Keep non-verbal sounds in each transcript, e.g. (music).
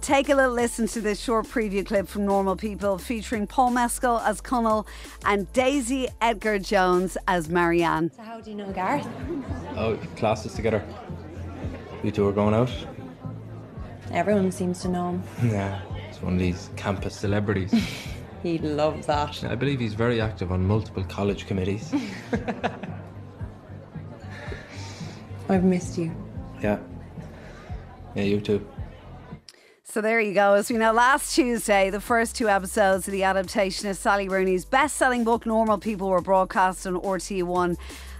take a little listen to this short preview clip from Normal People featuring Paul Mescal as Connell and Daisy Edgar Jones as Marianne. So how do you know Gareth? Oh, classes together. You two are going out? Everyone seems to know him. Yeah, he's one of these campus celebrities. (laughs) He'd love that. I believe he's very active on multiple college committees. (laughs) I've missed you. yeah. Yeah, you too. So there you go. As we know, last Tuesday, the first two episodes of the adaptation of Sally Rooney's best selling book, Normal People, were broadcast on RTÉ One.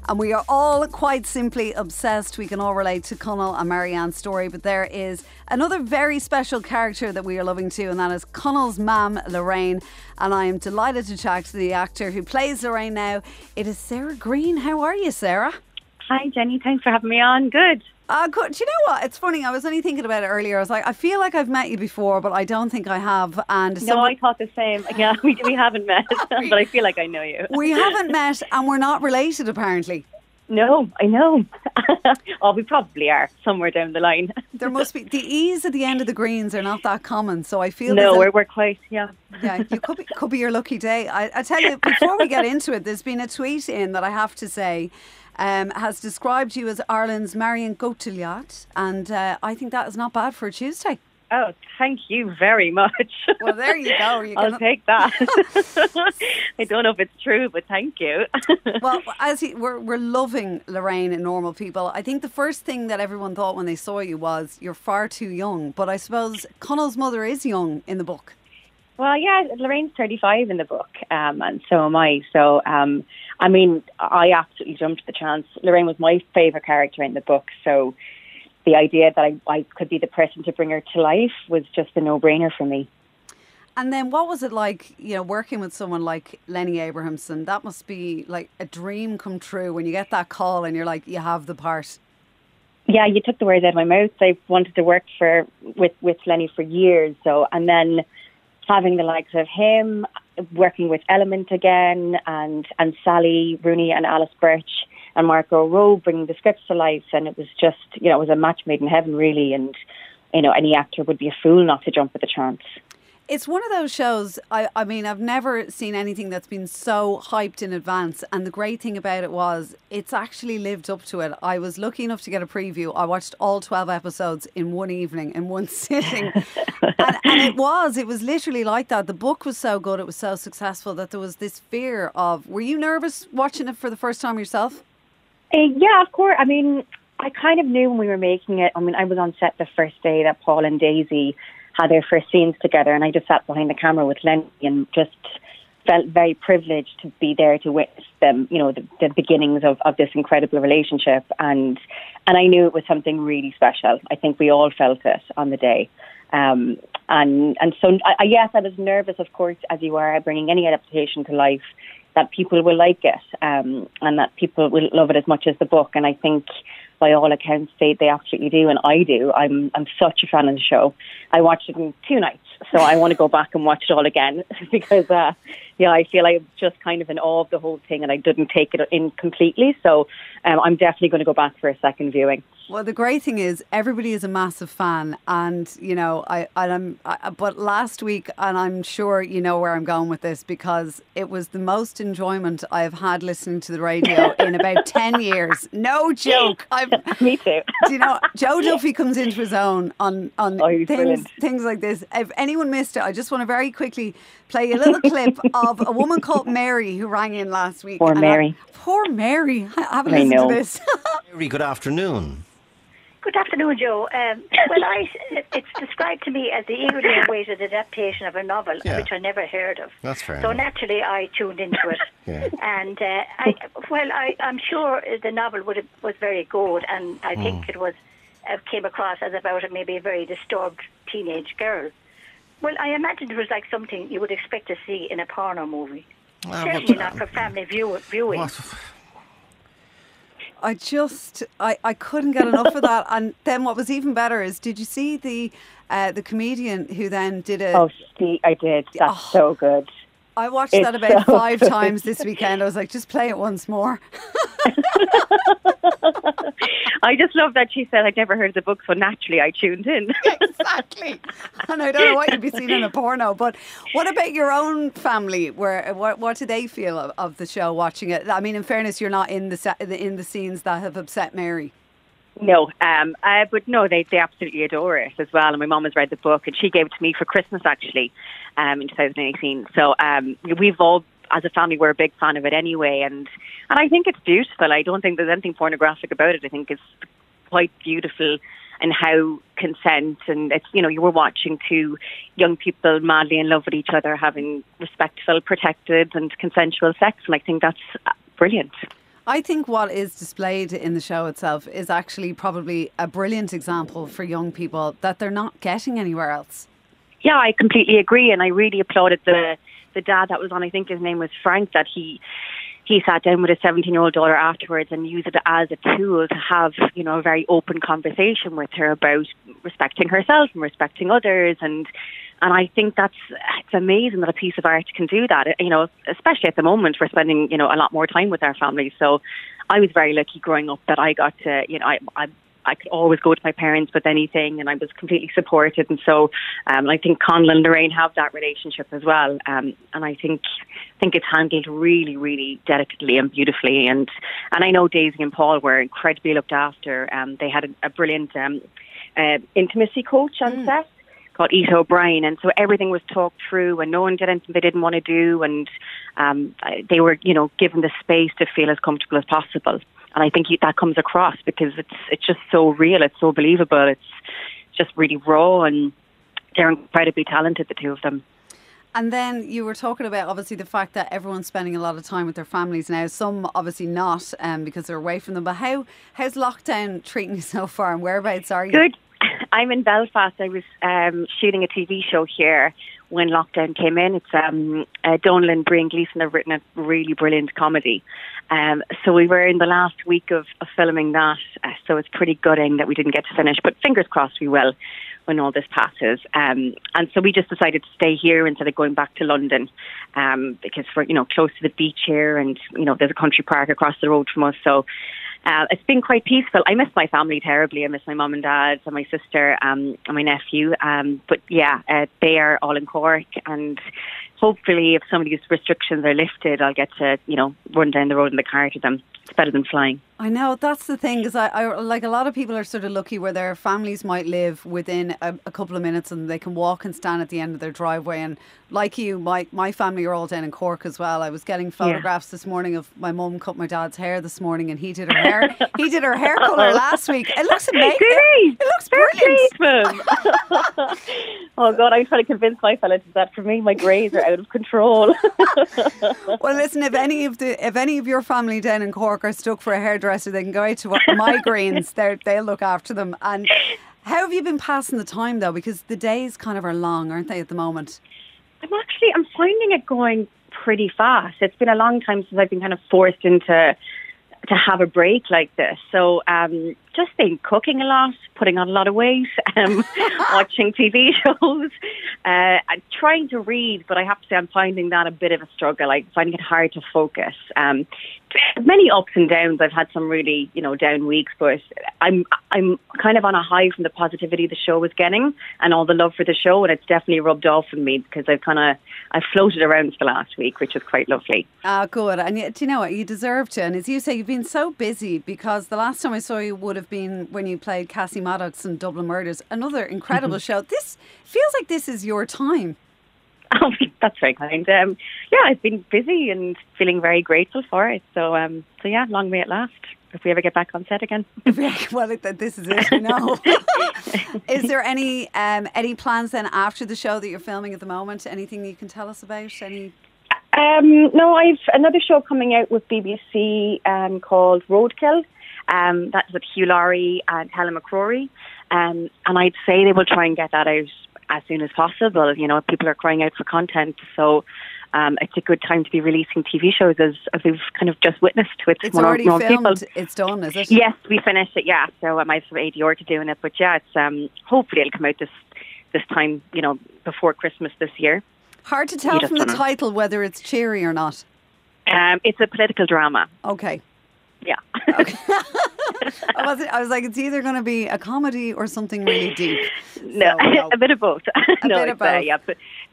And we are all quite simply obsessed. We can all relate to Connell and Marianne's story, but there is another very special character that we are loving too, and that is Connell's mum, Lorraine. And I am delighted to chat to the actor who plays Lorraine now. It is Sarah Greene. How are you, Sarah? Hi, Jenny. Thanks for having me on. Good. Uh, good. Do you know what? It's funny. I was only thinking about it earlier. I was like, I feel like I've met you before, but I don't think I have. And No, someone- I thought the same. Yeah, (laughs) we, we haven't met, (laughs) but I feel like I know you. we haven't met, and we're not related apparently. No, I know. (laughs) oh, we probably are somewhere down the line. (laughs) There must be the E's at the end of the Greenes are not that common, so I feel No, we're, we're quite, yeah. (laughs) yeah, you could be, could be your lucky day. I, I tell you, before we get into it, there's been a tweet in that I have to say um, has described you as Ireland's Marion Cotillard, and uh, I think that is not bad for a Tuesday. Oh, thank you very much. Well, there you go. You I'll take that. (laughs) I don't know if it's true, but thank you. (laughs) Well, as he, we're we're loving Lorraine and normal people. I think the first thing that everyone thought when they saw you was you're far too young. But I suppose Connell's mother is young in the book. Well, yeah, Lorraine's 35 in the book, um, and so am I. So, um, I mean, I absolutely jumped at the chance. Lorraine was my favourite character in the book, so the idea that I, I could be the person to bring her to life was just a no-brainer for me. And then what was it like, you know, working with someone like Lenny Abrahamson? That must be like a dream come true when you get that call and you're like, you have the part. Yeah, you took the words out of my mouth. I've wanted to work for with with Lenny for years. So, and then having the likes of him, working with Element again, and and Sally Rooney and Alice Birch and Mark O'Rowe bringing the scripts to life, and it was just you know it was a match made in heaven, really. And you know any actor would be a fool not to jump at the chance. It's one of those shows. I, I mean, I've never seen anything that's been so hyped in advance. And the great thing about it was it's actually lived up to it. I was lucky enough to get a preview. I watched all 12 episodes in one evening, in one (laughs) sitting. and, and it was, it was literally like that. The book was so good, it was so successful that there was this fear of. Were you nervous watching it for the first time yourself? Uh, yeah, of course. I mean, I kind of knew when we were making it. I mean, I was on set the first day that Paul and Daisy had their first scenes together, and I just sat behind the camera with Lenny and just felt very privileged to be there to witness them, you know, the, the beginnings of, of this incredible relationship. And and I knew it was something really special. I think we all felt it on the day. Um, and and so I- yes, I was nervous, of course, as you are, bringing any adaptation to life, that people will like it um, and that people will love it as much as the book. And I think, by all accounts, they they absolutely do, and I do. I'm I'm such a fan of the show. I watched it in two nights, so I want to go back and watch it all again (laughs) because, uh, yeah, I feel I'm just kind of in awe of the whole thing, and I didn't take it in completely. So um, I'm definitely going to go back for a second viewing. Well, the great thing is everybody is a massive fan, and you know, I, and I'm, I, but last week, and I'm sure you know where I'm going with this because it was the most enjoyment I have had listening to the radio (laughs) in about ten years. No joke. I've, (laughs) Me too. (laughs) do you know, Joe Duffy comes into his own on on Oh, things brilliant. things like this. If anyone missed it, I just want to very quickly play a little clip (laughs) of a woman called Mary who rang in last week. Poor And I- Mary. poor Mary. I haven't I listened know. to this. Very good afternoon. Good afternoon, Joe. Um, (laughs) well, I, it's described to me as the eagerly awaited adaptation of a novel, Yeah. which I never heard of. That's fair So enough. naturally, I tuned into it. (laughs) Yeah. And uh, I, well, I, I'm sure the novel would have, was very good, and I think it was uh, came across as about a, maybe a very disturbed teenage girl. Well, I imagined it was like something you would expect to see in a porno movie. Ah, Certainly not for family view, viewing. What? I just I, I couldn't get enough of that. And then what was even better is did you see the uh, the comedian who then did a Oh, see, I did. That's Oh. so good. I watched that about so five (laughs) times this weekend. I was like, just play it once more. (laughs) I just love that she said I'd never heard the book, so naturally I tuned in. (laughs) exactly. And I don't know what you'd be seeing in a porno, but what about your own family? Where what what do they feel of, of the show watching it? I mean, in fairness, you're not in the in the scenes that have upset Mary. No, um, uh, but no, they they absolutely adore it as well. And my mum has read the book, and she gave it to me for Christmas actually, um, in 2018. So um, we've all, as a family, we're a big fan of it anyway, and and I think it's beautiful. I don't think there's anything pornographic about it. I think it's quite beautiful and how consent and it's you know you were watching two young people madly in love with each other having respectful protected and consensual sex and i think that's brilliant I think what is displayed in the show itself is actually probably a brilliant example for young people that they're not getting anywhere else. Yeah, I completely agree, and I really applauded the the dad that was on. I think his name was Frank. That he he sat down with his seventeen year old daughter afterwards and used it as a tool to have you know a very open conversation with her about respecting herself and respecting others and. And I think that's it's amazing that a piece of art can do that. You know, especially at the moment, we're spending you know a lot more time with our families. So, I was very lucky growing up that I got to you know I I I could always go to my parents with anything, and I was completely supported. And so, um, I think Connell and Lorraine have that relationship as well. Um, and I think I think it's handled really, really delicately and beautifully. And and I know Daisy and Paul were incredibly looked after. Um, they had a, a brilliant um, uh, intimacy coach on set called Ita O'Brien, and so everything was talked through, and no one did anything they didn't want to do, and um, they were, you know, given the space to feel as comfortable as possible. And I think that comes across because it's it's just so real, it's so believable, it's just really raw, and they're incredibly talented, the two of them. And then you were talking about obviously the fact that everyone's spending a lot of time with their families now. Some obviously not, um, because they're away from them. But how how's lockdown treating you so far, and whereabouts are you? Good. I'm in Belfast. I was um, shooting a TV show here when lockdown came in. It's um, uh, Domhnall and Brian Gleeson have written a really brilliant comedy. Um, so we were in the last week of, of filming that. Uh, so it's pretty gutting that we didn't get to finish, but fingers crossed we will when all this passes. Um, and so we just decided to stay here instead of going back to London um, because we're you know close to the beach here, and you know there's a country park across the road from us. So uh, it's been quite peaceful. I miss my family terribly. I miss my mum and dad and my sister um, and my nephew. Um, but yeah, uh, they are all in Cork, and hopefully, if some of these restrictions are lifted, I'll get to you know run down the road in the car to them. It's better than flying. I know that's the thing because I, I like a lot of people are sort of lucky where their families might live within a, a couple of minutes and they can walk and stand at the end of their driveway. And like you, my my family are all down in Cork as well. I was getting photographs this morning of my mum cut my dad's hair this morning, and he did her hair. (laughs) he did her hair color oh. last week. It looks (laughs) amazing. He? It looks brilliant. play to him. (laughs) oh God, I'm trying to convince my fella to that for me. My greys are out of control. Well, listen, if any of the if any of your family down in Cork are stuck for a hairdresser, they can go out to my Greenes. (laughs) They're, they'll look after them. And how have you been passing the time though? Because the days kind of are long, aren't they, at the moment? I'm actually I'm finding it going pretty fast. It's been a long time since I've been kind of forced into to have a break like this. So um, just been cooking a lot, putting on a lot of weight, (laughs) um, (laughs) watching TV shows, uh, trying to read. But I have to say, I'm finding that a bit of a struggle. Like finding it hard to focus. Um, many ups and downs. I've had some really, you know, down weeks, but I'm I'm kind of on a high from the positivity the show was getting and all the love for the show, and it's definitely rubbed off on me because I've kind of I've floated around for the last week, which is quite lovely. Ah, good. And yet, do you know what? You deserve to. And as you say, you've been so busy because the last time I saw you would have been when you played Cassie Maddox in Dublin Murders, another (laughs) incredible show. This feels like this is your time. (laughs) Oh, that's very kind. Um, yeah, I've been busy and feeling very grateful for it. So, um, so yeah, long may it last. If we ever get back on set again. (laughs) well, this is it. You know. is there any um, any plans then after the show that you're filming at the moment? Anything you can tell us about? Any? Um, no, I've another show coming out with BBC um, called Roadkill. Um, that's with Hugh Laurie and Helen McCrory. Um, and I'd say they will try and get that out as soon as possible. You know, people are crying out for content. So um, it's a good time to be releasing TV shows as, as we've kind of just witnessed with It's more, already more filmed. people. It's done, is it? Yes, we finished it. Yeah, so I might have some ADR to doing it, but yeah, it's um, hopefully it'll come out this this time. You know, before Christmas this year. Hard to tell from the wanna- title whether it's cheery or not. Um, it's a political drama. Okay. Yeah. (laughs) I was, I was like, it's either going to be a comedy or something really deep. no, So, no. (laughs) a bit of both. (laughs) no, bit of it's, uh, yeah,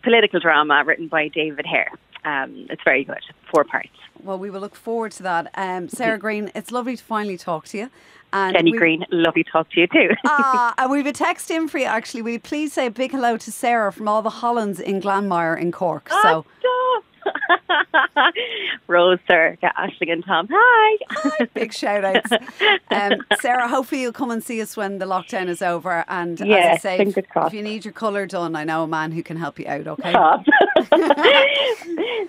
political drama written by David Hare. Um, it's very good. Four parts. Well, we will look forward to that. Um, Sarah Greene, it's lovely to finally talk to you. And Jenny we- Greene, lovely to talk to you too. Ah, and we've a text in for you actually. Will you please say a big hello to Sarah from all the Hollands in Glanmire in Cork? So Stop. (laughs) Rose, Sir, Ashling and Tom. Hi. Hi. (laughs) big shout outs. Um, Sarah, hopefully you'll come and see us when the lockdown is over. And as I say, if, if you need your colour done, I know a man who can help you out, okay? (laughs)